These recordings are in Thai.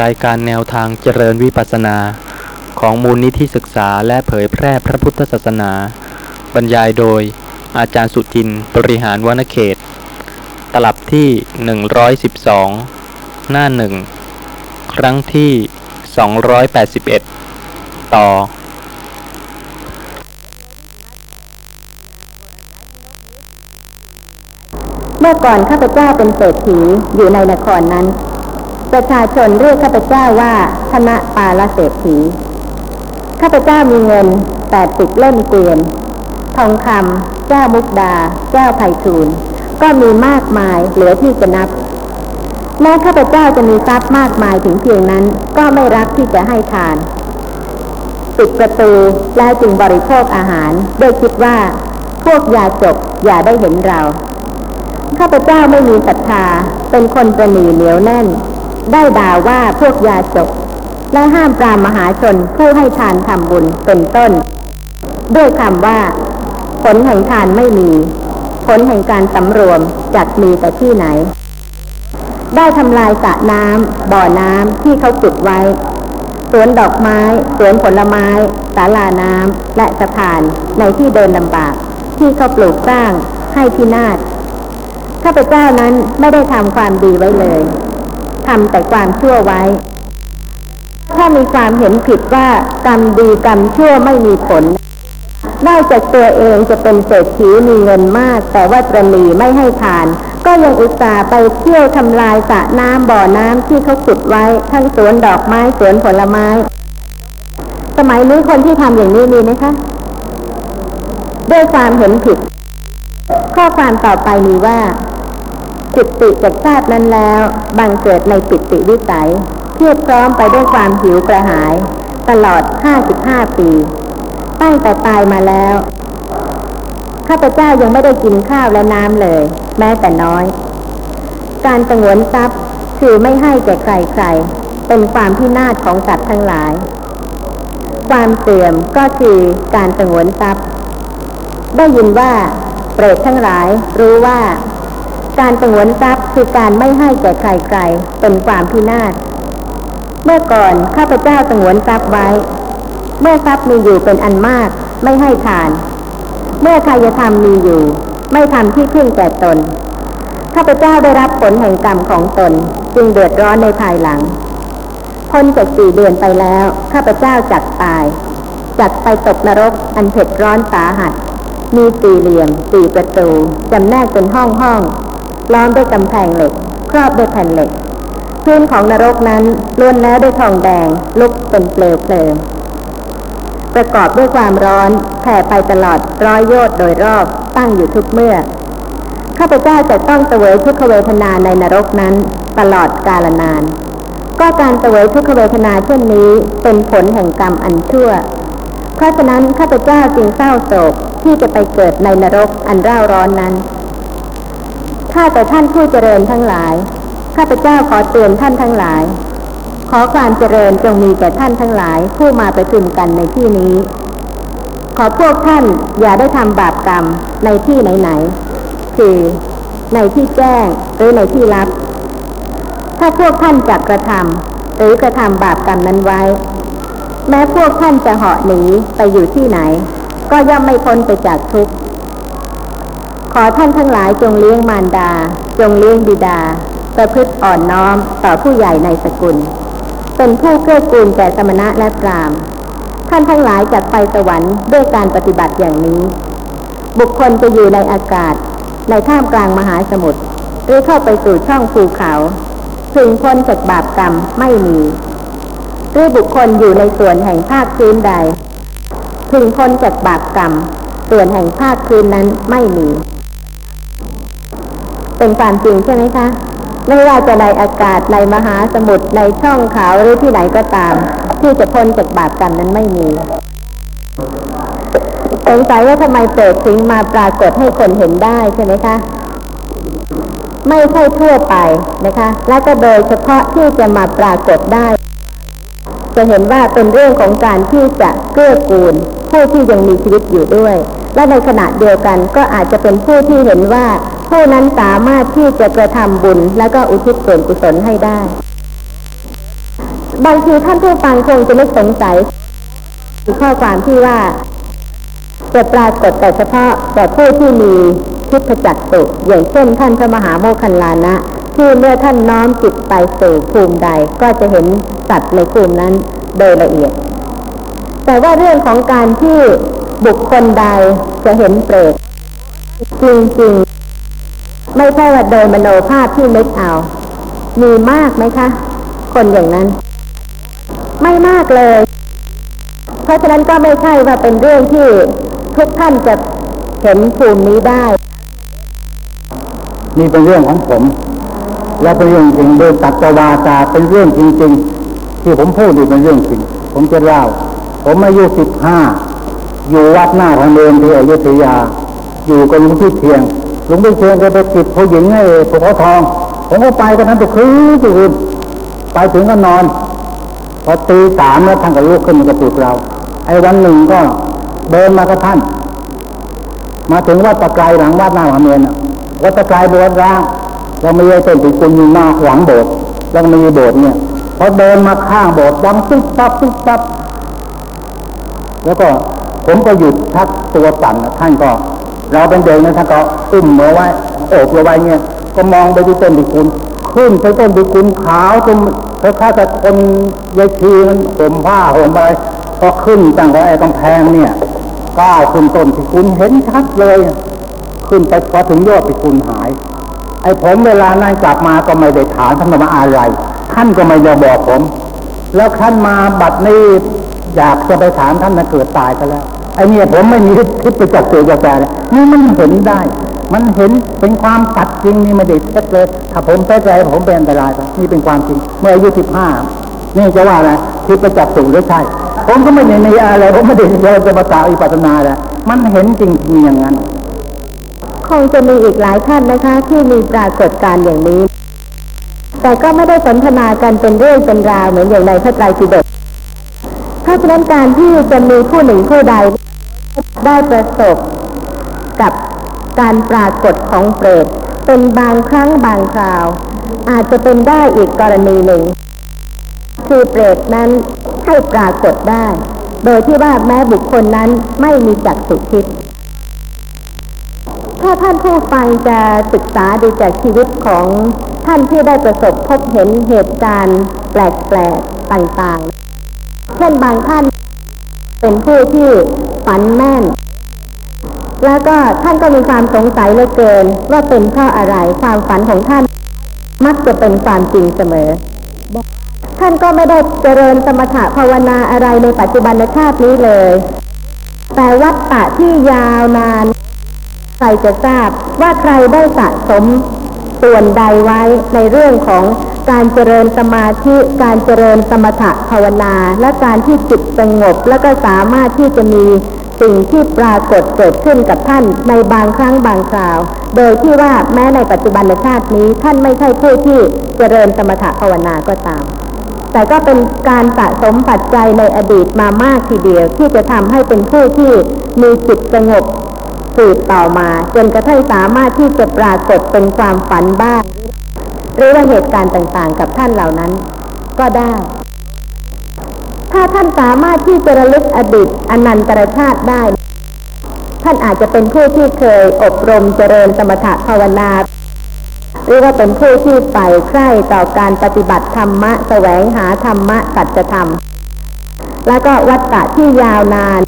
รายการแนวทางเจริญวิปัสสนา ของมูลนิธิศึกษาและเผยแพร่พระพุทธศาสนา บรรยายโดย อาจารย์สุจินต์บริหารวนเขต ตลับที่ 112 หน้าหนึ่งครั้งที่ 281 ต่อ เมื่อก่อนข้าพเจ้าเป็นเศรษฐีอยู่ในนครนั้น ประชาชนเรียกข้าพเจ้าว่าธนปาลเศรษฐี ข้าพเจ้ามีเงินแปดสิบเล่มเกวียน ทองคำเจ้ามุกดา เจ้าไผ่ทูลก็มีมากมายเหลือที่จะนับ แม้ข้าพเจ้าจะมีทรัพย์มากมายถึงเพียงนั้น ก็ไม่รักที่จะให้ทานปิดประตูแล้วจึงบริโภคอาหารด้วยคิดว่า พวกยาจกอย่าได้เห็นเรา ข้าพเจ้าไม่มีศรัทธาเป็นคนประหนีเหนียวแน่น ได้ด่าว่าพวกยาจก และห้ามปรามมหาชนผู้ให้ทานทำบุญเป็นต้น ด้วยคำว่า ผลแห่งทานไม่มี ผลแห่งการสำรวมจักมีแต่ที่ไหน ได้ทำลายสระน้ำบ่อน้ำที่เขาขุดไว้สวนดอกไม้ สวนผลไม้ศาลาน้ำและสะพานในที่เดินลำบาก ที่เขาปลูกสร้างให้พินาศข้าพเจ้านั้นไม่ได้ทำความดีไว้เลย ทำแต่ความชั่วไว้ ถ้ามีความเห็นผิดว่ากรรมดีกรรมชั่วไม่มีผลนอกจากตัวเองจะเป็นเศรษฐีมีเงินมาก แต่ว่าตรณีไม่ให้ทาน ก็ยังอุตส่าห์ไปเที่ยวทำลายสระน้ำบ่อน้ำที่เขาขุดไว้ ทั้งสวนดอกไม้สวนผลไม้ สมัยนี้คนที่ทำอย่างนี้มีไหมคะ ด้วยความเห็นผิด ข้อความต่อไปมีว่า จิตติจากชาตินั้นแล้ว บังเกิดในปิติวิสัยเทียบพร้อมไปด้วยความหิวกระหาย ตลอดห้าสิบห้าปีตั้งแต่ตายมาแล้ว ข้าพเจ้ายังไม่ได้กินข้าวและน้ำเลย แม้แต่น้อย การสงวนทรัพย์คือไม่ให้แก่ใครๆ เป็นความพินาศของสัตว์ทั้งหลาย ความเสื่อมก็คือการสงวนทรัพย์ ได้ยินว่า เปรตทั้งหลายรู้ว่า การสงวนทรัพย์คือการไม่ให้แก่ใครๆเป็นความพินาศ เมื่อก่อนข้าพเจ้าสงวนทรัพย์ไว้ เมื่อทรัพย์มีอยู่เป็นอันมาก ไม่ให้ทาน เมื่อใครจะทำมีอยู่ ไม่ทำที่พึ่งแก่ตน ข้าพเจ้าได้รับผลแห่งกรรมของตน จึงเดือดร้อนในภายหลัง พ้นจากสี่เดือนไปแล้ว ข้าพเจ้าจักตาย จักไปตกนรกอันเผ็ดร้อนสาหัสมีสี่เหลี่ยมสี่ประตูจำแนกเป็นห้องห้อง ล้อมด้วยกำแพงเหล็ก ครอบด้วยแผ่นเหล็กพื้นของนรกนั้นล้วนแล้วด้วยทองแดงลุกเป็นเปลวเพลิง ประกอบด้วยความร้อนแผ่ไปตลอดร้อยโยชน์โดยรอบตั้งอยู่ทุกเมื่อข้าพเจ้าจะต้องเสวยทุกขเวทนาในนรกนั้นตลอดกาลนาน ก็การเสวยทุกขเวทนาเช่นนี้เป็นผลแห่งกรรมอันชั่ว เพราะฉะนั้นข้าพเจ้าจึงเศร้าโศกที่จะไปเกิดในนรกอันร่าร้อนนั้น ข้าแต่ท่านผู้เจริญทั้งหลาย ข้าพเจ้าขอเตือนท่านทั้งหลาย ขอความเจริญจงมีแก่ท่านทั้งหลาย ผู้มาประชุมกันในที่นี้ ขอพวกท่านอย่าได้ทำบาปกรรมในที่ไหนๆ คือในที่แจ้งหรือในที่ลับ ถ้าพวกท่านจะกระทำหรือกระทำบาปกรรมนั้นไว้ แม้พวกท่านจะเหาะหนีไปอยู่ที่ไหน ก็ย่อมไม่พ้นไปจากทุกข์ ขอท่านทั้งหลายจงเลี้ยงมารดา จงเลี้ยงบิดา ประพฤติอ่อนน้อมต่อผู้ใหญ่ในสกุล เป็นผู้เกื้อกูลแก่สมณะและพรามท่านทั้งหลายจักไปสวรรค์ด้วยการปฏิบัติอย่างนี้ บุคคลจะอยู่ในอากาศ ในท่ามกลางมหาสมุทรหรือเข้าไปสู่ช่องภูเขาถึงพ้นจากบาปกรรมไม่มีหรือบุคคลอยู่ในส่วนแห่งภาคพื้นใดถึงพ้นจากบาปกรรม ส่วนแห่งภาคพื้นนั้นไม่มี เป็นความจริงใช่ไหมคะ ไม่ว่าจะในอากาศในมหาสมุทรในช่องเขาหรือที่ไหนก็ตาม ที่จะพ้นจากบาปกรรมนั้นไม่มีสงสัยว่าทำไมเปรตถึงมาปรากฏให้คนเห็นได้ใช่ไหมคะ ไม่ใช่ทั่วไปนะคะ และก็โดยเฉพาะที่จะมาปรากฏได้ จะเห็นว่าเป็นเรื่องของการที่จะเกื้อกูล ผู้ที่ยังมีชีวิตอยู่ด้วย และในขณะเดียวกันก็อาจจะเป็นผู้ที่เห็นว่า ผู้นั้นสามารถที่จะกระทำบุญ และก็อุทิศส่วนกุศลให้ได้ บางทีท่านผู้ฟังคงจะไม่สงสัยข้อความที่ว่าจะปรากฏแต่เฉพาะแต่ผู้ที่มีทิพจักสุอย่างเช่นท่านพระมหาโมคคัลลานะที่เมื่อท่านน้อมจิตไปสู่ภูมิใด ก็จะเห็นสัตว์ในภูมินั้นโดยละเอียด แต่ว่าเรื่องของการที่บุคคลใดจะเห็นเปรตจริงๆ ไม่ใช่ว่าโดยมโนภาพที่นึกเอา มีมากไหมคะ คนอย่างนั้น ไม่มากเลย เพราะฉะนั้นก็ไม่ใช่ว่าเป็นเรื่องที่ทุกท่านจะเห็นภูมินี้ได้ นี่เป็นเรื่องของผม และเป็นเรื่องจริงโดยตัตวาจาเป็นเรื่องจริงๆที่ผมพูดนี่เป็นเรื่องจริง ผมจะเล่า ผมอายุสิบห้าอยู่วัดหน้าทางเดินที่อยุธยา อยู่กับลุงพี่เทียง ลุงพี่เทียงก็ไปจิบผู้หญิงให้ผูกทอง ผมก็ไปกันนั้นทุกคืนทุกคืนไปถึงก็นอน พอตีสามแล้วท่านก็ลุกขึ้นมาจะปุกเรา ไอ้วันหนึ่งก็เดินมากับท่าน มาถึงวัดตะไคร้หลังวัดหน้าหลังเมนน่ะวัดตะไคร้โบสถ์ร้างเราไม่ได้เต้นติคุณอยู่หน้าหลังโบสถ์แล้วมีโบสถ์เนี่ยพอเดินมาข้างโบสถ์ดังตุ๊บตับตุ๊บตับแล้วก็ผมก็หยุดทักตัวสั่นนะท่านก็ เราเป็นเด็กนะท่านก็อุ้มเอาไว้โอบเอาไว้เนี่ย ก็มองไปที่ต้นติคุณขึ้นไปต้นติคุณขาวจนคล้ายๆกับคนยายชีมันห่มผ้าห่มอะไรพอขึ้นตั้งแต่ไอ้ตรงแพงเนี่ยก้าวขึ้นต้นติคุณเห็นชัดเลย ขึ้นไปพอถึงยอดติคุณหาย ไอ้ผมเวลานั้นกลับมาก็ไม่ได้ถามท่านมาอะไร ท่านก็ไม่ได้บอกผม แล้วท่านมาบัดนี้อยากจะไปถามท่านนะเกิดตายไปแล้ว ไอ้เนี่ยผมไม่มีทิพย์ไปจับตัวกาแฟเลยนี่มันเห็นได้ มันเห็นเป็นความตัดจริงนี่ไม่ได้เท็จเลยถ้าผมเท็จใจผมเป็นอันตรายไปนี่เป็นความจริง เมื่ออายุสิบห้านี่จะว่าอะไรทิพย์ไปจับตัวหรือใช่ผมก็ไม่ได้มีอะไรผมไม่ได้เดินจะมาตาอิปัสนาแล้วมันเห็นจริงจริงอย่างนั้นคงจะมีอีกหลายท่านนะคะ ที่มีปรากฏการณ์อย่างนี้ แต่ก็ไม่ได้สนทนากันเป็นเรื่องเป็นราวเหมือนอย่างในพระไตรปิฎกเพราะฉะนั้นการที่จะมีผู้หนึ่งผู้ใด ได้ประสบกับการปรากฏของเปรตเป็นบางครั้งบางคราว อาจจะเป็นได้อีกกรณีหนึ่ง คือเปรตนั้นให้ปรากฏได้ โดยที่ว่าแม้บุคคลนั้นไม่มีจักษุทิพย์ถ้าท่านผู้ฟังจะศึกษาดูจากชีวิตของท่านที่ได้ประสบพบเห็นเหตุการณ์แปลกๆต่างๆ เช่นบางท่านเป็นผู้ที่ ฝันแม่น แล้วก็ท่านก็มีความสงสัยเหลือเกิน ว่าเป็นเพราะอะไรความฝันของท่าน มักจะเป็นความจริงเสมอ ท่านก็ไม่ได้เจริญสมถะภาวนาอะไรในปัจจุบันชาตินี้เลย แต่วัฏฏะที่ยาวนาน ใครจะทราบว่าใครได้สะสมส่วนใดไว้ในเรื่องของ การเจริญสมาธิการเจริญสมถะภาวนา และการที่จิตสงบ แล้วก็สามารถที่จะมีสิ่งที่ปรากฏเกิดขึ้นกับท่านในบางครั้งบางคราว โดยที่ว่าแม้ในปัจจุบันชาตินี้ท่านไม่ใช่ผู้ที่เจริญสมถะภาวนาก็ตาม แต่ก็เป็นการสะสมปัจจัยในอดีตมามากทีเดียว ที่จะทำให้เป็นผู้ที่มีจิตสงบสืบต่อมา จนกระทั่งสามารถที่จะปรากฏเป็นความฝันบ้าง หรือว่าเหตุการณ์ต่างๆ กับท่านเหล่านั้น ก็ได้ ถ้าท่านสามารถที่จะระลึกอดีตอนันตรชาติได้ ท่านอาจจะเป็นผู้ที่เคยอบรมเจริญสมถะภาวนาหรือว่าเป็นผู้ที่ใฝ่ใคร่ต่อการปฏิบัติธรรมะแสวงหาธรรมะสัจธรรม แล้วก็วัฏฏะที่ยาวนาน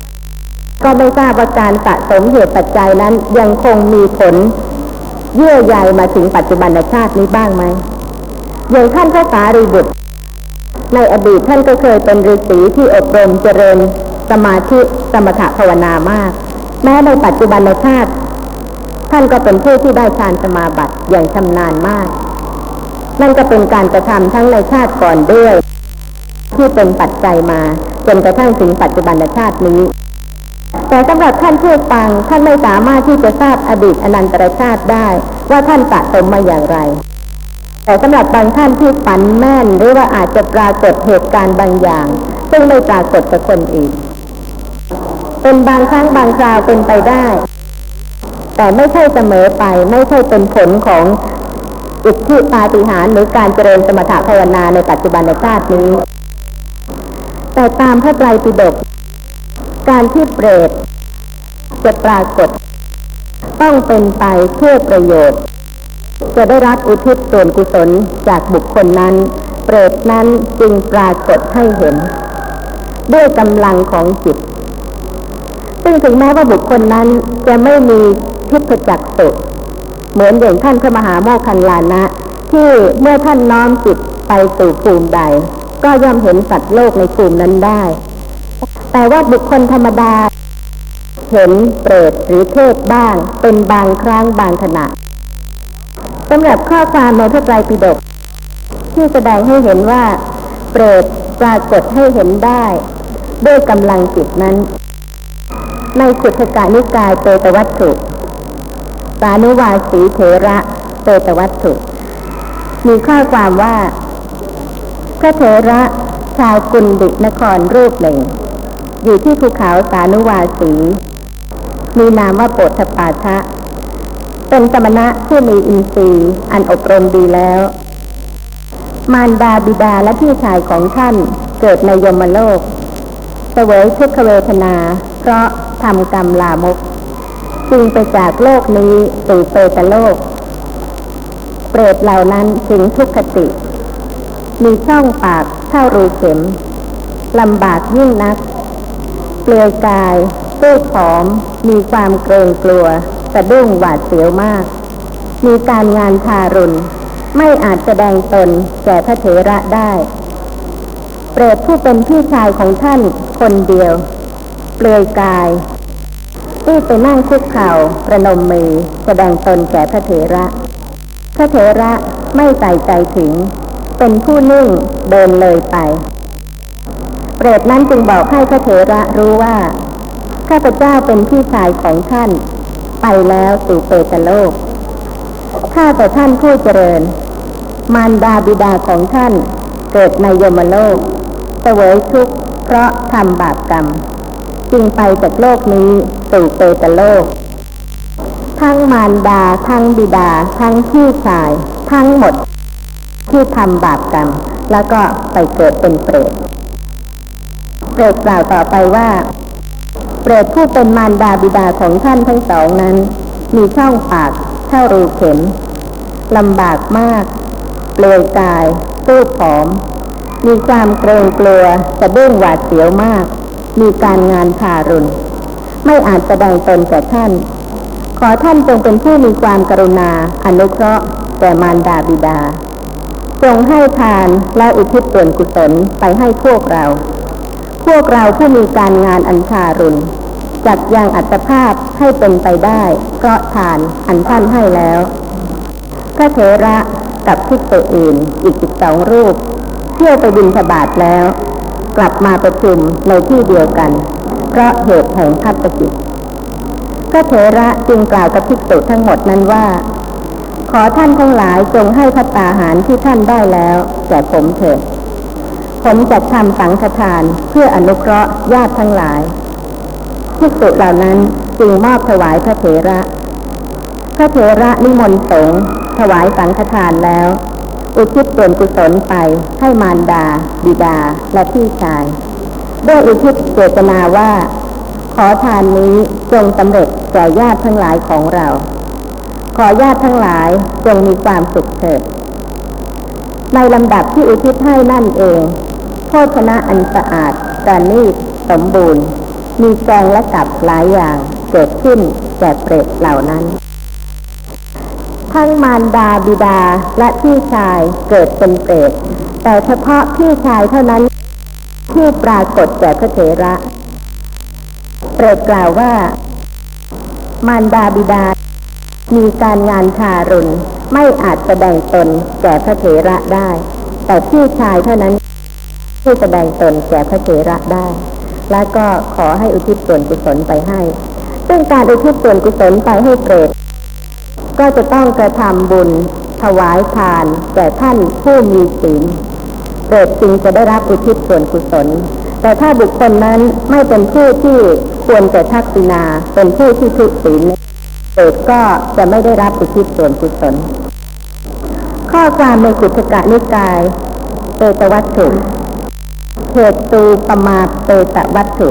ก็ไม่ทราบว่าการสะสมเหตุปัจจัยนั้นยังคงมีผล เยื่อใยมาถึงปัจจุบันชาตินี้บ้างไหมอย่างท่านพระสารีบุตร ในอดีตท่านก็เคยเป็นฤาษีที่อบรมเจริญ สมาธิสมถะภาวนามาก แม้ในปัจจุบันชาติ ท่านก็เป็นผู้ที่ได้ฌานสมาบัติอย่างชำนาญมาก นั่นก็เป็นการกระทำทั้งในชาติก่อนด้วย ที่เป็นปัจจัยมาจนกระทั่งถึงปัจจุบันชาตินี้ แต่สำหรับท่านผู้ฟังท่านไม่สามารถที่จะทราบอดีตอนันตรชาติได้ ว่าท่านสะสมมาอย่างไร แต่สำหรับบางท่านที่ฝันแม่นหรือว่าอาจจะปรากฏเหตุการณ์บางอย่าง ซึ่งไม่ปรากฏกับคนอื่น เป็นบางครั้งบางคราวเป็นไปได้ แต่ไม่ใช่เสมอไปไม่ใช่เป็นผลของอิทธิปาฏิหาริย์หรือการเจริญสมถะภาวนาในปัจจุบันชาตินี้ แต่ตามพระไตรปิฎกการที่เปรต จะปรากฏ ต้องเป็นไปเพื่อประโยชน์ จะได้รับอุทิศส่วนกุศลจากบุคคลนั้น เปรตนั้นจึงปรากฏให้เห็น ด้วยกำลังของจิต ซึ่งถึงแม้ว่าบุคคลนั้นจะไม่มีทิพจักสุเหมือนอย่างท่านพระมหาโมคคันลานะ ที่เมื่อท่านน้อมจิตไปสู่ภูมิใด ก็ย่อมเห็นสัตว์โลกในภูมินั้นได้ แต่ว่าบุคคลธรรมดา เห็นเปรตหรือเทพบ้าง เป็นบางครั้งบางขณะสำหรับข้อความในพระไตรปิฎกที่แสดงให้เห็นว่า เปรตปรากฏให้เห็นได้ ด้วยกำลังจิตนั้น ในขุทกานิกายเปตวัตถุสานุวาสีเถระเปตวัตถุ มีข้อความว่า พระเถระชาวกุนดินครรูปหนึ่ง อยู่ที่ภูเขาสานุวาสี มีนามว่าโปธปาชะ เป็นสมณะผู้มีอินทรีย์อันอบรมดีแล้ว มารดาบิดาและพี่ชายของท่านเกิดในยมโลกเสวยทุกขเวทนา เพราะทำกรรมลามกจึงไปจากโลกนี้สู่เปตโลก เปรตเหล่านั้นถึงทุกขติ มีช่องปากเท่ารูเข็มลำบากยิ่งนักเปลือยกาย สู้ผอมมีความเกรงกลัวสะดุ้งหวาดเสียวมาก มีการงานทารุณ ไม่อาจแสดงตนแก่พระเถระได้ เปรตผู้เป็นพี่ชายของท่านคนเดียว เปลือยกายที่ไปนั่งคุกเข่าประนมมือแสดงตนแก่พระเถระ พระเถระไม่ใส่ใจถึง เป็นผู้นิ่งเดินเลยไป เปรตนั้นจึงบอกให้พระเถระรู้ว่า ข้าพเจ้าเป็นพี่ชายของท่าน ไปแล้วสู่เปตโลก ข้าแต่ท่านผู้เจริญ มารดาบิดาของท่านเกิดในยมโลกเสวยทุกข์เพราะทำบาปกรรม จึงไปจากโลกนี้สู่เปตโลก ทั้งมารดาทั้งบิดา ทั้งพี่ชาย ทั้งหมด ที่ทำบาปกรรม แล้วก็ไปเกิดเป็นเปรตเปรตกล่าวต่อไปว่า เปรตผู้เป็นมารดาบิดาของท่านทั้งสองนั้น มีช่องปากเท่ารูเข็มลำบากมาก เปลือยกายสู้ผอม มีความเกรงกลัวสะดุ้งหวาดเสียวมาก มีการงานทารุณ ไม่อาจแสดงตนแก่ท่าน ขอท่านจงเป็นผู้มีความกรุณาอนุเคราะห์แก่มารดาบิดา จงให้ทานและอุทิศส่วนกุศลไปให้พวกเรา พวกเราผู้มีการงานอันทารุณจัดยังอัตภาพให้เป็นไปได้ เพราะทานอันท่านให้แล้ว พระเถระกับภิกษุอื่นอีกสิบสองรูป เที่ยวไปบินทบาทแล้ว กลับมาประชุมในที่เดียวกัน เพราะเหตุแห่งพัฒกิจพระเถระจึงกล่าวกับภิกษุทั้งหมดนั้นว่า ขอท่านทั้งหลายจงให้พัตตาหารที่ท่านได้แล้วแก่ผมเถิด ผมจะทำสังฆทานเพื่ออนุเคราะห์ญาติทั้งหลายภิกษุเหล่านั้นจึงมอบถวายพระเถระ พระเถระนิมนต์สงฆ์ถวายสังฆทานแล้ว อุทิศส่วนกุศลไปให้มารดา บิดาและพี่ชาย ด้วยอุทิศเจตนาว่า ขอทานนี้จงสำเร็จแก่ญาติทั้งหลายของเรา ขอญาติทั้งหลายจงมีความสุขเถิดในลำดับที่อุทิศให้นั่นเอง ชนะอันสะอาดประณีตสมบูรณ์ มีแกงและกับหลายอย่างเกิดขึ้นแก่เปรตเหล่านั้น ทั้งมารดาบิดาและพี่ชายเกิดเป็นเปรต แต่เฉพาะพี่ชายเท่านั้น ที่ปรากฏแก่พระเถระ เปรตกล่าวว่า มารดาบิดา มีการงานทารุณไม่อาจแสดงตนแก่พระเถระได้ แต่พี่ชายเท่านั้น ที่แสดงตนแก่พระเถระได้ และก็ขอให้อุทิศส่วนกุศลไปให้ ซึ่งการอุทิศส่วนกุศลไปให้เปรตก็จะต้องกระทำบุญถวายทานแก่ท่านผู้มีศีลเปรตจึงจะได้รับอุทิศส่วนกุศล แต่ถ้าบุคคลนั้นไม่เป็นผู้ที่ควรจะทักษิณาเป็นผู้ที่ทุศีลเปรตก็จะไม่ได้รับอุทิศส่วนกุศล ข้อความในกุตกะนิกายเปตวัตถุ เขตตูปมาเปตวัตถุ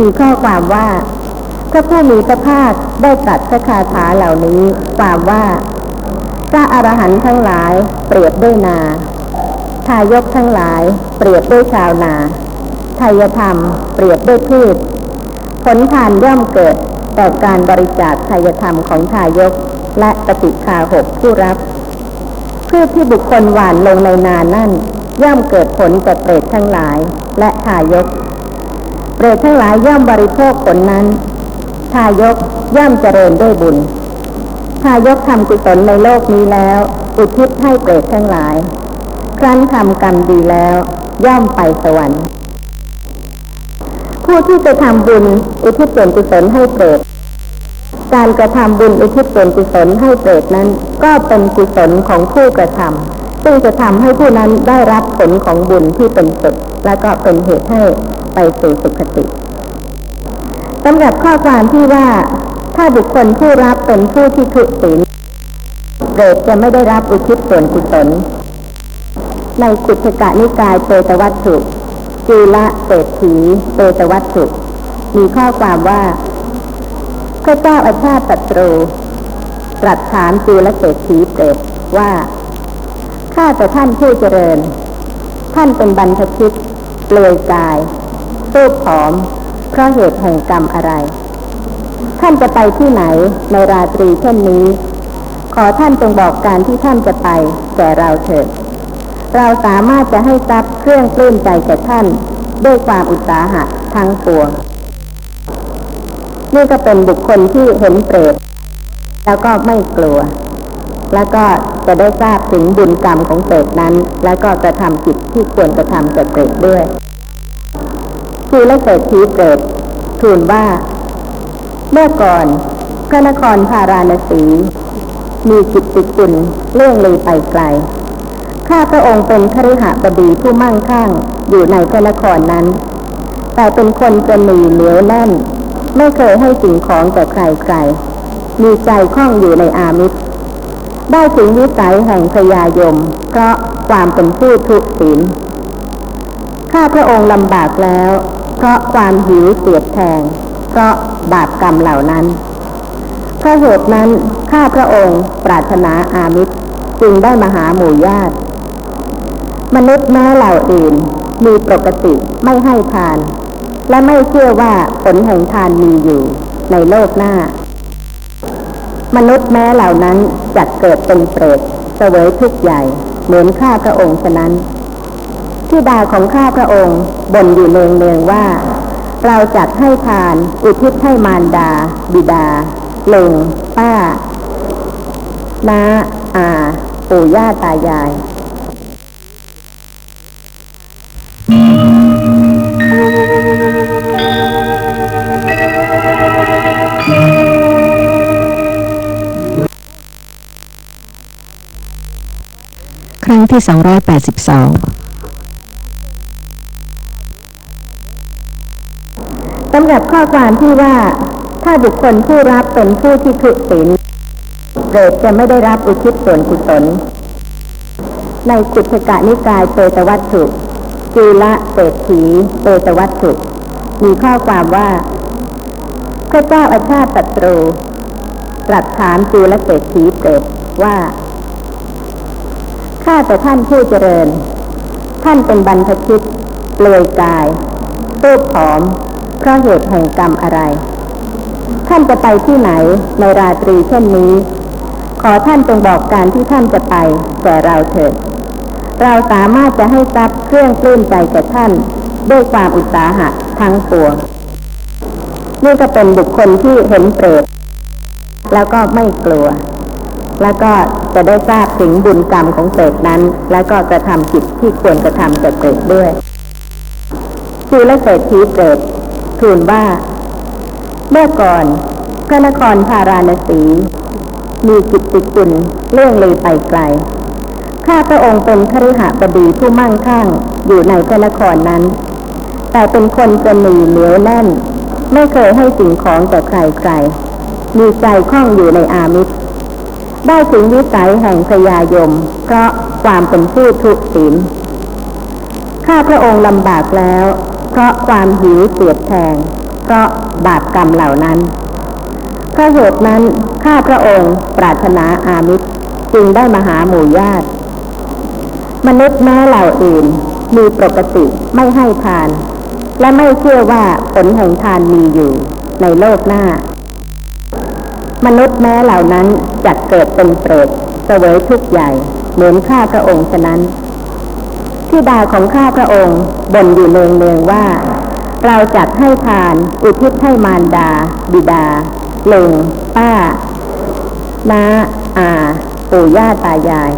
มีข้อความว่าพระผู้มีพระภาคได้ตรัสพระคาถาเหล่านี้ความว่าพระอรหันต์ทั้งหลายเปรียบด้วยนาทายกทั้งหลายเปรียบด้วยชาวนาทายธรรมเปรียบด้วยพืช ผลทานย่อมเกิดต่อการบริจาคทายธรรมของทายกและปฏิคาหกผู้รับพืชที่บุคคลหว่านลงในนานั่น ย่อมเกิดผลแก่เปรตทั้งหลายและทายก เปรตทั้งหลายย่อมบริโภคผลนั้น ทายกย่อมเจริญด้วยบุญ ทายกทำกุศลในโลกนี้แล้ว อุทิศให้เปรตทั้งหลาย ครั้นทำกรรมดีแล้ว ย่อมไปสวรรค์ ผู้ที่จะทำบุญอุทิศส่วนกุศลให้เปรตการกระทำบุญอุทิศส่วนกุศลให้เปรตนั้น ก็เป็นกุศลของผู้กระทำ ซึ่งจะทำให้ผู้นั้นได้รับผลของบุญที่เป็นสุขและก็เป็นเหตุให้ไปสู่สุคติสำหรับข้อความที่ว่าถ้าบุคคลผู้รับเป็นผู้ที่ทุศีลเปรตจะไม่ได้รับอุทิศส่วนกุศลในกุศกะนิกายเปตวัตถุจีละเศรษฐีเปตวัตถุมีข้อความว่าพระเจ้าอาชาติศัตรูตรัสถามจูลเศรษฐีเปรตว่า ข้าแต่ท่านผู้เจริญ ท่านเป็นบรรพชิตเปลือยกายสูบผอม เพราะเหตุแห่งกรรมอะไร ท่านจะไปที่ไหนในราตรีเช่นนี้ ขอท่านจงบอกการที่ท่านจะไปแก่เราเถิด เราสามารถจะให้ทรัพย์เครื่องปลื้มใจแก่ท่านด้วยความอุตสาหะทั้งปวง นี่ก็เป็นบุคคลที่เห็นเปรตแล้วก็ไม่กลัว แล้วก็จะได้ทราบถึงบุญกรรมของเปรตนั้น แล้วก็กระทำจิตที่ควรกระทำแก่เปรตด้วยคือและเศรษฐีเปรตทูลว่า เมื่อก่อนพระนครพาราณสี มีจิตติคุณเลื่องลือไปไกล ข้าพระองค์เป็นคฤหบดีผู้มั่งคั่งอยู่ในพระนครนั้น แต่เป็นคนจะมีเหนียวแน่น ไม่เคยให้สิ่งของแก่ใครใครมีใจคล่องอยู่ในอามิตร ได้ถึงวิสัยแห่งพยายม เพราะความเป็นผู้ทุศีลข้าพระองค์ลำบากแล้ว เพราะความหิวเสียดแทง เพราะบาปกรรมเหล่านั้นเพราะเหตุนั้นข้าพระองค์ปรารถนาอามิตรจึงได้มาหาหมู่ญาติ มนุษย์แม้เหล่าอื่นมีปกติไม่ให้ทาน และไม่เชื่อว่าผลแห่งทานมีอยู่ในโลกหน้า มนุษย์แม้เหล่านั้นจัดเกิดเป็นเปรตเสวยทุกข์ใหญ่เหมือนข้าพระองค์ฉะนั้นที่ดาของข้าพระองค์บ่นอยู่เนืองๆว่า เราจัดให้ทาน อุทิศให้มารดา บิดาลุงป้าน้าอา ปู่ย่าตายาย ที่ 282สำหรับข้อความที่ว่า ถ้าบุคคลผู้รับเป็นผู้ที่ทุศีลเปรตจะไม่ได้รับอุทิศส่วนกุศล ในกุศกะนิกายเปตวัตถุจีละเศรษฐีเปตวัตถุมีข้อความว่า พระเจ้าอาชาติศัตรูตรัสถามจูลเศรษฐีเปรตว่า ข้าแต่ท่านผู้เจริญ ท่านเป็นบรรพชิตเปลือยกายรูปผอม เพราะเหตุแห่งกรรมอะไร ท่านจะไปที่ไหนในราตรีเช่นนี้ ขอท่านจงบอกการที่ท่านจะไปแก่เราเถิด เราสามารถจะให้ทรัพย์เครื่องปลื้มใจแก่ท่าน ด้วยความอุตสาหะทั้งปวงนี่ก็เป็นบุคคลที่เห็นเปรตแล้วก็ไม่กลัว แล้วก็จะได้ทราบถึงบุญกรรมของเปรตนั้น แล้วก็กระทำจิตที่ควรกระทำกับเปรตด้วยคือและเศรษฐีเปรตทูลว่า เมื่อก่อนพระนครพาราณสี มีจิตติกุลเลื่องเลือไปไกล ข้าพระองค์เป็นคฤหบดีผู้มั่งคั่งอยู่ในพระนครนั้น แต่เป็นคนจะมีเหนียวแน่น ไม่เคยให้สิ่งของแก่ใครใครมีใจคล่องอยู่ในอามิตร ได้ถึงวิสัยแห่งพยายม เพราะความเป็นผู้ทุศีลข้าพระองค์ลำบากแล้ว เพราะความหิวเสียดแทง เพราะบาปกรรมเหล่านั้นเพราะเหตุนั้นข้าพระองค์ปรารถนาอามิตรจึงได้มาหาหมู่ญาติ มนุษย์แม้เหล่าอื่นมีปกติไม่ให้ทาน และไม่เชื่อว่าผลแห่งทานมีอยู่ในโลกหน้า มนุษย์แม้เหล่านั้นจักเกิดเป็นเปรตเสวยทุกข์ใหญ่ เหมือนข้าพระองค์ฉะนั้นที่ดาของข้าพระองค์บ่นอยู่เนืองเนืองว่า เราจัดให้ทาน อุทิศให้มารดา บิดาลุงป้าน้าอาปู่ย่าตายาย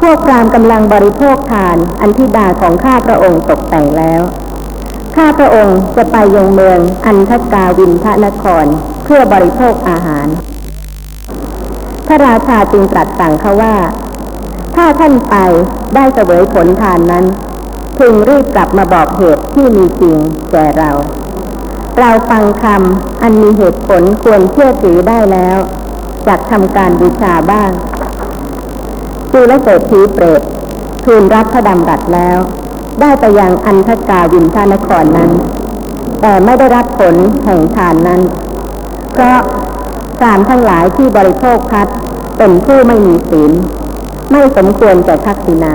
พวกพรามกำลังบริโภคทานอันธิดาของข้าพระองค์ตกแต่งแล้ว ข้าพระองค์จะไปยังเมืองอันทกาวินทนคร พื่อบริโภคอาหาร พระราชาจึงตรัสสั่งเขาว่า ถ้าท่านไปได้เสวยผลทานนั้น พึงรีบกลับมาบอกเหตุที่มีจริงแก่เรา เราฟังคำอันมีเหตุผลควรเชื่อถือได้แล้วจากทำการบูชาบ้างจูและเศรษฐีเปรตทูลรับพระดำรัสแล้ว ได้ไปยังอันทกาวินทานครนั้น แต่ไม่ได้รับผลแห่งทานนั้น เพราะสารทั้งหลายที่บริโภคพัดเป็นผู้ไม่มีศีล ไม่สมควรแก่ทักษิณา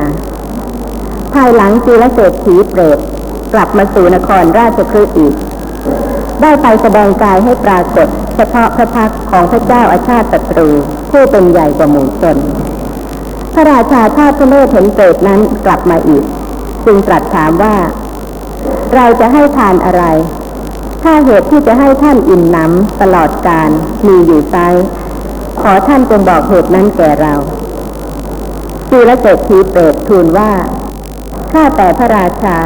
ภายหลังจีรเศรษฐีเปรตกลับมาสู่นครราชคฤห์อีก ได้ไปแสดงกายให้ปรากฏ เฉพาะพระพักของพระเจ้าอาชาติศัตรู ผู้เป็นใหญ่กว่าหมู่ชนพระราชาชาติพระเนตรเห็นเปรตนั้นกลับมาอีก จึงตรัสถามว่า เราจะให้ทานอะไร ถ้าเหตุที่จะให้ท่านอิ่มหนำตลอดการมีอยู่ไซขอท่านจงบอกเหตุนั้นแก่เราจีรเศรษฐีเปรตทูลว่า ข้าแต่พระราชา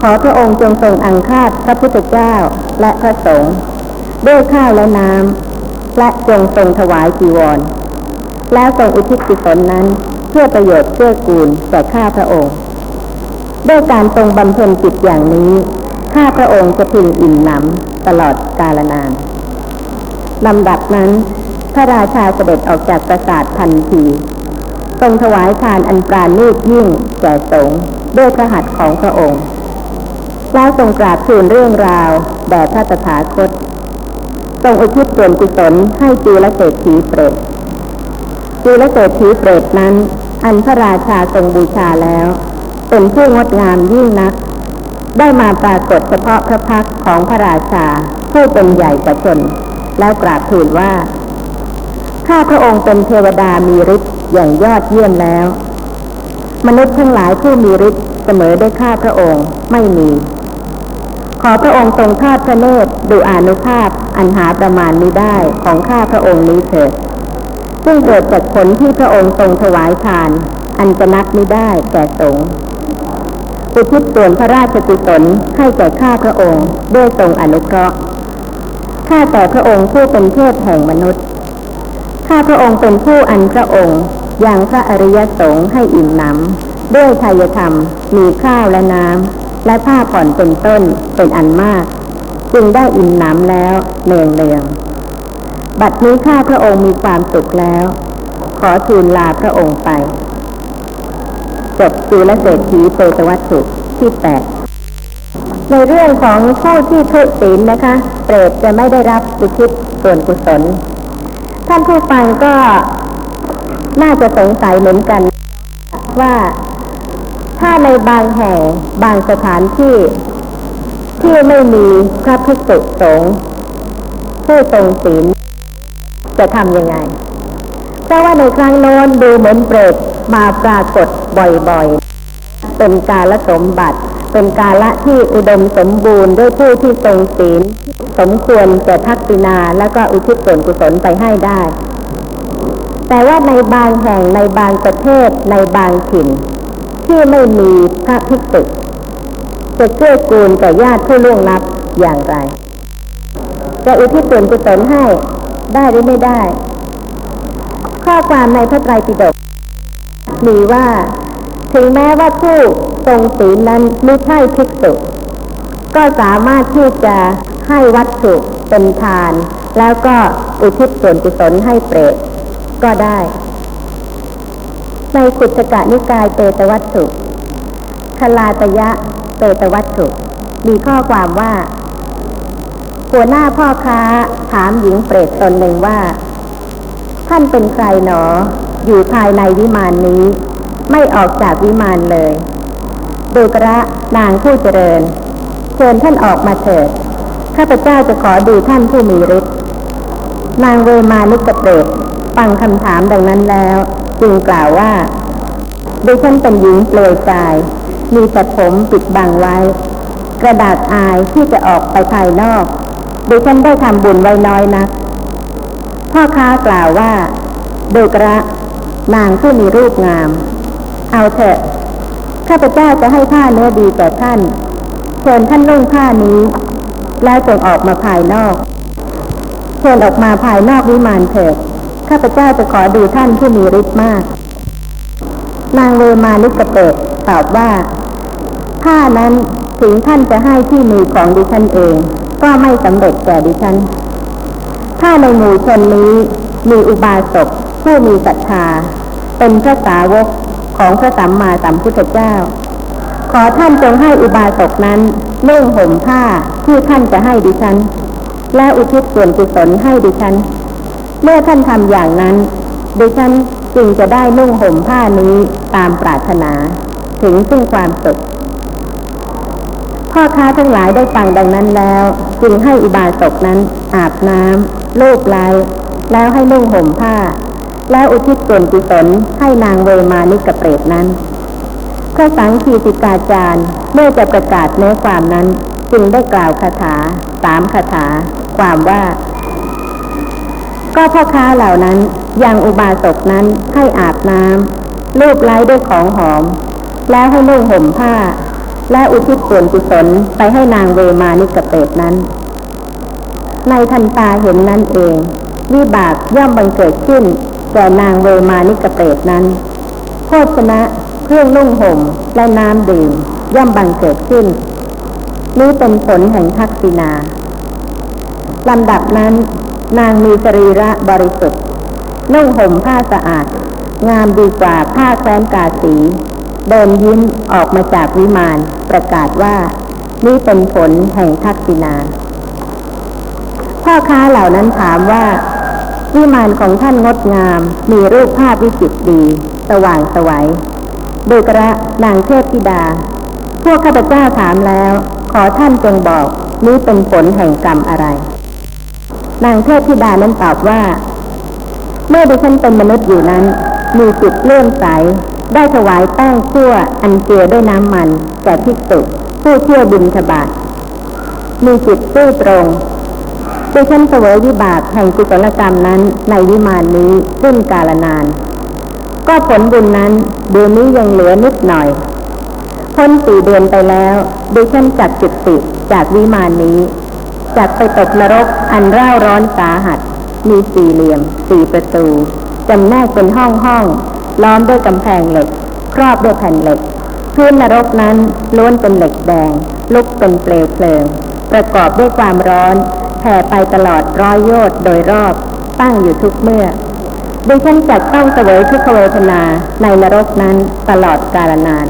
ขอพระองค์จงทรงอังคาดพระพุทธเจ้าและพระสงฆ์ด้วยข้าวและน้ำและจงทรงถวายจีวร แล้วทรงอุทิศกุศลนั้นเพื่อประโยชน์เพื่อกูลแก่ข้าพระองค์ ด้วยการทรงบำเพ็ญจิตอย่างนี้ ข้าพระองค์จะพึงอิ่มหนำตลอดกาลนานลำดับนั้น พระราชาเสด็จออกจากปราสาททันที ทรงถวายทานอันปราณีตยิ่งแก่สงฆ์ด้วยพระหัตถ์ของพระองค์แล้วทรงกราบทูลเรื่องราวแด่พระตถาคต ทรงอุทิศส่วนกุศลให้จูลเศรษฐีเปรตจูลเศรษฐีเปรตนั้น อันพระราชาทรงบูชาแล้ว เป็นผู้งดงามยิ่งนัก ได้มาปรากฏเฉพาะพระพักของพระราชา ผู้เป็นใหญ่กว่าชน แล้วกราบทูลว่า ข้าพระองค์เป็นเทวดามีฤทธิ์อย่างยอดเยี่ยมแล้ว มนุษย์ทั้งหลายผู้มีฤทธิ์เสมอได้ข้าพระองค์ไม่มี ขอพระองค์ทรงทอดพระเนตรดูอานุภาพอันหาประมาณนี้ได้ของข้าพระองค์นี้เถิดซึ่งเกิดจากผลที่พระองค์ทรงถวายทาน อันจะนับไม่ได้แก่สงฆ์ อุทิศส่วนพระราชกุศลให้แก่ข้าพระองค์ด้วยทรงอนุเคราะห์ ข้าแต่พระองค์ผู้เป็นเทพแห่งมนุษย์ ข้าพระองค์เป็นผู้อันพระองค์ยังพระอริยสงฆ์ให้อิ่มหนำด้วยทายธรรม มีข้าวและน้ำและผ้าผ่อนเป็นต้นเป็นอันมาก จึงได้อิ่มหนำแล้วเนืองเนืองบัดนี้ข้าพระองค์มีความสุขแล้ว ขอทูลลาพระองค์ไป จบจุลเศรษฐีเปตวัตถุที่แปดในเรื่องของผู้ที่ทุศีลนะคะ เปรตจะไม่ได้รับอุทิศส่วนกุศล ท่านผู้ฟังก็น่าจะสงสัยเหมือนกัน ว่าถ้าในบางแห่งบางสถานที่ ที่ไม่มีพระภิกษุสงฆ์ผู้ทรงศีลจะทำยังไง เพราะว่าในครั้งโน้นดูเหมือนเปรต มาปรากฏบ่อยๆ เป็นกาลสมบัติ เป็นกาละที่อุดมสมบูรณ์ด้วยผู้ที่ทรงศีล สมควรแก่ทักษิณาแล้วก็อุทิศส่วนกุศลไปให้ได้ แต่ว่าในบางแห่งในบางประเทศในบางถิ่น ที่ไม่มีพระภิกษุจะเกื้อกูลแก่ญาติผู้ล่วงลับอย่างไร จะอุทิศส่วนกุศลให้ได้หรือไม่ได้ ข้อความในพระไตรปิฎก มีว่า ถึงแม้ว่าผู้ทรงศีลนั้นไม่ใช่ภิกษุก็สามารถที่จะให้วัตถุเป็นทาน แล้วก็อุทิศส่วนกุศลให้เปรตก็ได้ ในขุตกะนิกายเปตวัตถุคลาตยะเปตวัตถุ มีข้อความว่า หัวหน้าพ่อค้าถามหญิงเปรตตนหนึ่งว่า ท่านเป็นใครหนอ อยู่ภายในวิมานนี้ ไม่ออกจากวิมานเลยดูกระนางผู้เจริญ เชิญท่านออกมาเถิด ข้าพเจ้าจะขอดูท่านผู้มีฤทธิ์นางเวมานุกเปรตฟังคำถามดังนั้นแล้ว จึงกล่าวว่าดิฉันเป็นหญิงเปลือยกาย มีแต่ผมปิดบังไว้ กระดาษอายที่จะออกไปภายนอกดิฉันได้ทำบุญไว้น้อยนัก พ่อค้ากล่าวว่าดูกระ นางผู้มีรูปงาม เอาเถอะข้าพเจ้าจะให้ผ้าเนื้อดีแก่ท่านเชิญท่านนุ่งผ้านี้ แล้วจงออกมาภายนอกเชิญออกมาภายนอกวิมานเถิดข้าพเจ้าจะขอดูท่านผู้มีฤทธิ์มาก นางเวมาลุกกระเปิดตอบว่า ผ้านั้นถึงท่านจะให้ที่มือของดิฉันเอง ก็ไม่สำเร็จแก่ดิฉัน ถ้าในหมู่ชนนี้มีอุบาสก ผู้มีศรัทธา เป็นพระสาวกของพระสัมมาสัมพุทธเจ้า ขอท่านจงให้อุบาสกนั้นนุ่งห่มผ้าที่ท่านจะให้ดิฉัน และอุทิศส่วนกุศลให้ดิฉัน เมื่อท่านทำอย่างนั้น ดิฉันจึงจะได้นุ่งห่มผ้านี้ตามปรารถนา ถึงซึ่งความสุขพ่อค้าทั้งหลายได้ฟังดังนั้นแล้ว จึงให้อุบาสกนั้นอาบน้ำลูบไล้แล้วให้นุ่งห่มผ้า แล้วอุทิศส่วนกุศลให้นางเวมานิกเปรตนั้น พระสังคีติกาจารย์เมื่อจะประกาศเนื้อความนั้น จึงได้กล่าวคาถาสามคาถา ความว่า ก็พ่อค้าเหล่านั้นยังอุบาสกนั้นให้อาบน้ำลูบไล้ด้วยของหอม แล้วให้นุ่งห่มผ้า และอุทิศส่วนกุศลไปให้นางเวมานิกเปรตนั้น ในทันตาเห็นนั่นเอง วิบากย่อมบังเกิดขึ้น แก่นางเวมานิกเปตนั้นโภชนะเครื่องนุ่งห่มและน้ำดื่มย่อมบังเกิดขึ้น นี้เป็นผลแห่งทักษิณาลำดับนั้น นางมีสรีระบริสุทธิ์นุ่งห่มผ้าสะอาด งามดีกว่าผ้าแคว้นกาสี เดินยิ้มออกมาจากวิมานประกาศว่า นี่เป็นผลแห่งทักษิณาพ่อค้าเหล่านั้นถามว่า วิมานของท่านงดงาม มีรูปภาพวิจิตรดี สว่างสวัยดยกระนางเทพธิดา พวกข้าพเจ้าถามแล้ว ขอท่านจงบอกนี้เป็นผลแห่งกรรมอะไร นางเทพธิดานั้นตอบว่า เมื่อดิฉันเป็นมนุษย์อยู่นั้น มีจิตเลื่อมใส ได้ถวายแป้งขั่วอันเจือด้วยน้ำมันแก่ภิกษุผู้เที่ยวบินทบาทมีจิตซื่อตรง ดิฉันเสวยวิบากแห่งกุศลกรรมนั้นในวิมานนี้ซึ่งกาลนาน ก็ผลบุญนั้นเดือนนี้ยังเหลือนิดหน่อย พ้นสี่เดือนไปแล้วดิฉันจัดจุดติจากวิมานนี้จัดไปตกนรกอันร่าร้อนสาหัส มีสี่เหลี่ยม สี่ประตูจำแนกเป็นห้องห้องล้อมด้วยกำแพงเหล็ก ครอบด้วยแผ่นเหล็กพื้นนรกนั้นล้วนเป็นเหล็กแดง ลุกเป็นเปลวเพลิง ประกอบด้วยความร้อน แผ่ไปตลอดร้อยโยชน์โดยรอบตั้งอยู่ทุกเมื่อดิฉันจัดต้องเสวยทุกขเวทนาในนรกนั้นตลอดกาลนาน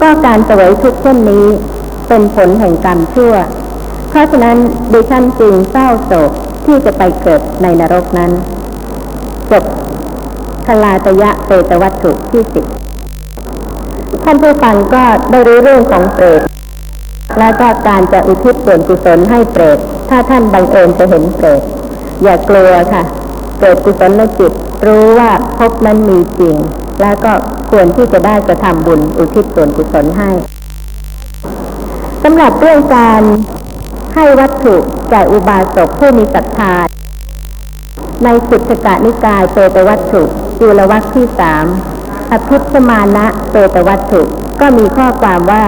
ก็การเสวยทุกเช่นนี้เป็นผลแห่งกรรมชั่ว เพราะฉะนั้นดิฉันจึงเศร้าโศกที่จะไปเกิดในนรกนั้น จบคลาตยะเปตวัตถุที่สิบท่านผู้ฟังก็ได้รู้เรื่องของเปรต และก็การจะอุทิศส่วนกุศลให้เปรต ถ้าท่านบังเอิญจะเห็นเปรต อย่ากลัวค่ะ เกิดกุศลจิต รู้ว่าพบนั้นมีจริง แล้วก็ควรที่จะได้จะทำบุญอุทิศส่วนกุศลให้สำหรับเรื่องการให้วัตถุแก่อุบาสกผู้มีศรัทธาในสุทธกานิกายเปตวัตถุจุลวัคที่สามอภิสมานะเปตวัตถุ ก็มีข้อความว่า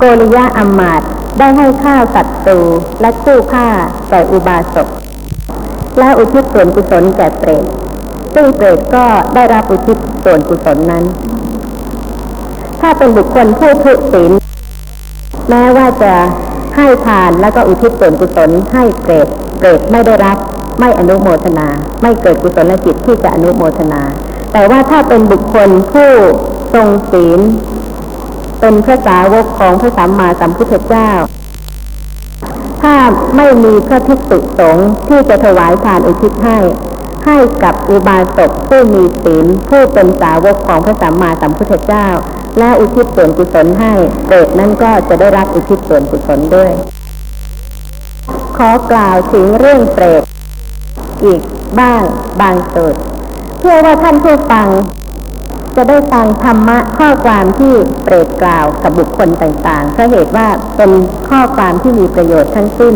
โกริยะอัมมาตได้ให้ข้าวสัตว์ตูและคู่ผ้าแก่อุบาสกและอุทิศส่วนกุศลแก่เปรตซึ่งเปรตก็ได้รับอุทิศส่วนกุศลนั้น ถ้าเป็นบุคคลผู้ทุศีลแม้ว่าจะให้ทานแล้วก็อุทิศส่วนกุศลให้เปรตเปรตไม่ได้รับไม่อนุโมทนา ไม่เกิดกุศลจิตที่จะอนุโมทนา แต่ว่าถ้าเป็นบุคคลผู้ทรงศีล เป็นพระสาวกของพระสัมมาสัมพุทธเจ้า ถ้าไม่มีพระภิกษุสงฆ์ที่จะถวายทานอุทิศให้ ให้กับอุบาสกผู้มีศีลผู้เป็นสาวกของพระสัมมาสัมพุทธเจ้า และอุทิศส่วนกุศลให้เปรตนั้นก็จะได้รับอุทิศส่วนกุศลด้วย ขอกล่าวถึงเรื่องเปรตอีกบ้างบางส่วนเพื่อว่าท่านผู้ฟัง จะได้ฟังธรรมะข้อความที่เปรตกล่าวกับบุคคลต่างๆเพราะเหตุว่าเป็นข้อความที่มีประโยชน์ทั้งสิ้น